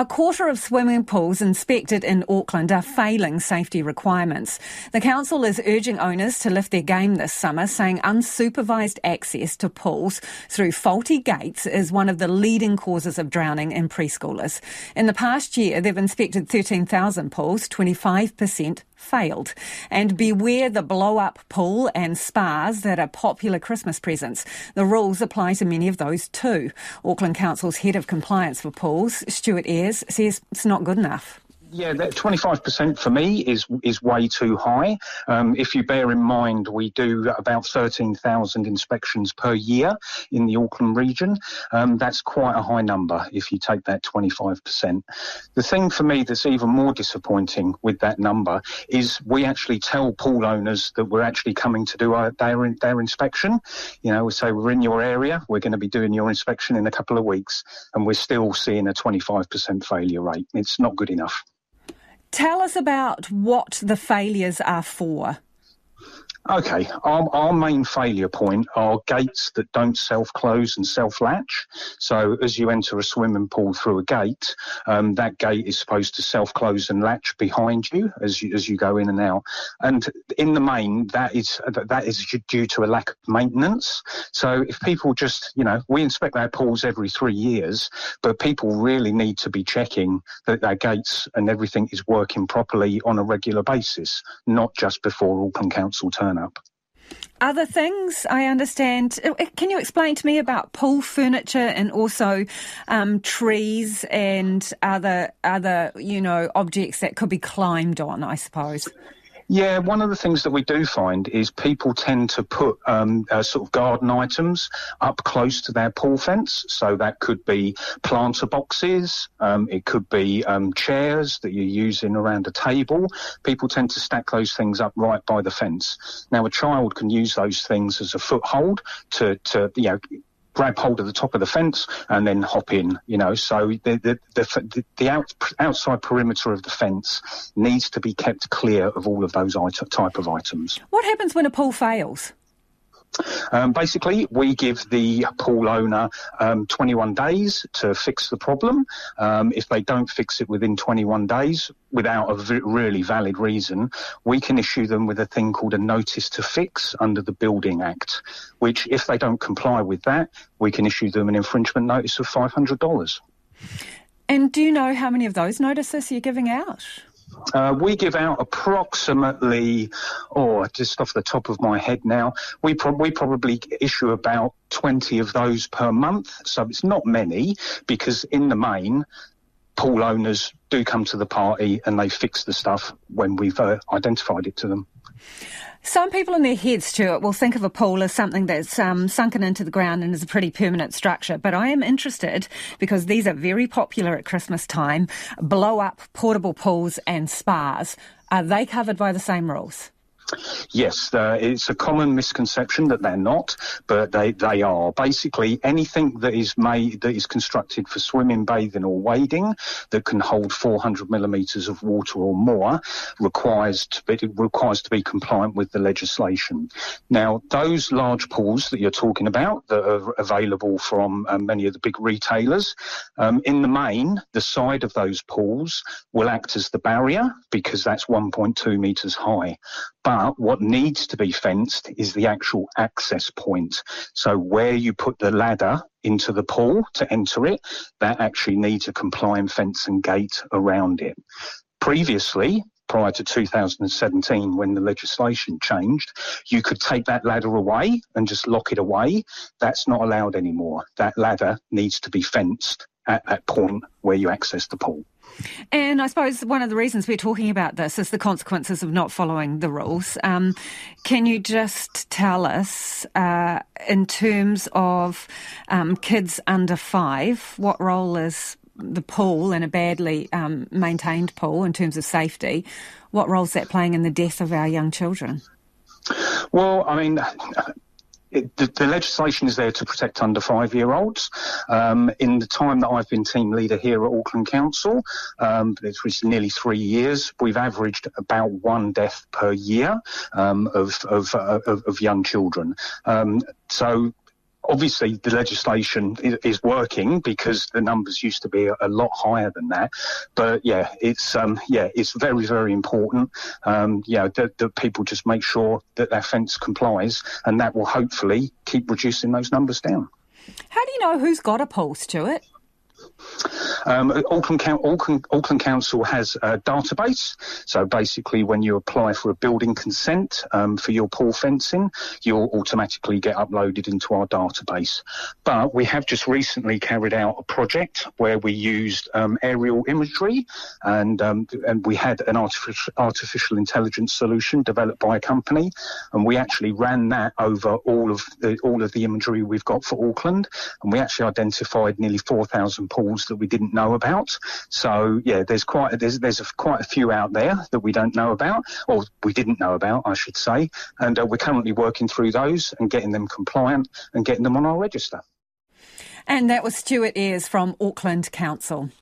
A quarter of swimming pools inspected in Auckland are failing safety requirements. The council is urging owners to lift their game this summer, saying unsupervised access to pools through faulty gates is one of the leading causes of drowning in preschoolers. In the past year, they've inspected 13,000 pools, 25% failed. And beware the blow up pool and spas that are popular Christmas presents. The rules apply to many of those too. Auckland Council's head of compliance for pools, Stuart Airs, says it's not good enough. Yeah, that 25% for me is is way too high. Um, if you bear in mind, we do about 13,000 inspections per year in the Auckland region. Um, that's quite a high number if you take that 25%. The thing for me that's even more disappointing with that number is we actually tell pool owners that we're actually coming to do our, their, their inspection. You know, we say we're in your area, we're going to be doing your inspection in a couple of weeks, and we're still seeing a 25% failure rate. It's not good enough. Tell us about what the failures are for. Okay, our, our main failure point are gates that don't self-close and self-latch. So as you enter a swimming pool through a gate, um, that gate is supposed to self-close and latch behind you as you, as you go in and out. And in the main, that is that is due to a lack of maintenance. So if people just, you know, we inspect our pools every three years, but people really need to be checking that their gates and everything is working properly on a regular basis, not just before Auckland Council turn up. Other things I understand. Uh, uh, can you explain to me about pool furniture and also um, trees and other other you know objects that could be climbed on? I suppose. Yeah, one of the things that we do find is people tend to put um, uh, sort of garden items up close to their pool fence. So that could be planter boxes, um, it could be um, chairs that you're using around a table. People tend to stack those things up right by the fence. Now, a child can use those things as a foothold to, to you know, grab hold of the top of the fence and then hop in. You know, so the the the, the out, outside perimeter of the fence needs to be kept clear of all of those type of items. What happens when a pool fails? Um, basically, we give the pool owner um, 21 days to fix the problem. Um, if they don't fix it within 21 days, without a v- really valid reason, we can issue them with a thing called a notice to fix under the Building Act, which, if they don't comply with that, we can issue them an infringement notice of $500. And do you know how many of those notices you're giving out? Uh, we give out approximately, oh, just off the top of my head now, we, pro- we probably issue about 20 of those per month. So it's not many because in the main, pool owners do come to the party and they fix the stuff when we've uh, identified it to them. Some people in their heads, Stuart, will think of a pool as something that's um, sunken into the ground and is a pretty permanent structure. But I am interested because these are very popular at Christmas time blow up portable pools and spas. Are they covered by the same rules? Yes, uh, it's a common misconception that they're not, but they, they are. Basically, anything that is made that is constructed for swimming, bathing, or wading that can hold 400 millimeters of water or more requires to be requires to be compliant with the legislation. Now, those large pools that you're talking about that are available from um, many of the big retailers, um, in the main, the side of those pools will act as the barrier because that's 1.2 meters high. But what needs to be fenced is the actual access point. So where you put the ladder into the pool to enter it, that actually needs a compliant fence and gate around it. Previously, prior to 2017 when the legislation changed, you could take that ladder away and just lock it away. That's not allowed anymore. That ladder needs to be fenced at that point where you access the pool. And I suppose one of the reasons we're talking about this is the consequences of not following the rules. Um, can you just tell us, uh, in terms of um, kids under five, what role is the pool in a badly um, maintained pool in terms of safety? What role is that playing in the death of our young children? Well, I mean, it, the, the, legislation is there to protect under five year olds. Um, in the time that I've been team leader here at Auckland Council, um, it's nearly three years, we've averaged about one death per year um, of, of, uh, of, of, young children. Um, so obviously the legislation is, working because the numbers used to be a, a, lot higher than that. But yeah, it's um, yeah, it's very very important. Um, yeah, that, that people just make sure that their fence complies, and that will hopefully keep reducing those numbers down. How do you know who's got a pulse to it? Um, Auckland, Auckland, Auckland, Council has a database. So basically, when you apply for a building consent um, for your pool fencing, you'll automatically get uploaded into our database. But we have just recently carried out a project where we used um, aerial imagery and um, and we had an artificial, artificial intelligence solution developed by a company, and we actually ran that over all of the, all of the imagery we've got for Auckland, and we actually identified nearly 4,000 pools that we didn't know about. So yeah, there's quite there's there's a, quite a few out there that we don't know about, or we didn't know about, I should say, and uh, we're currently working through those and getting them compliant and getting them on our register. And that was Stuart Airs from Auckland Council.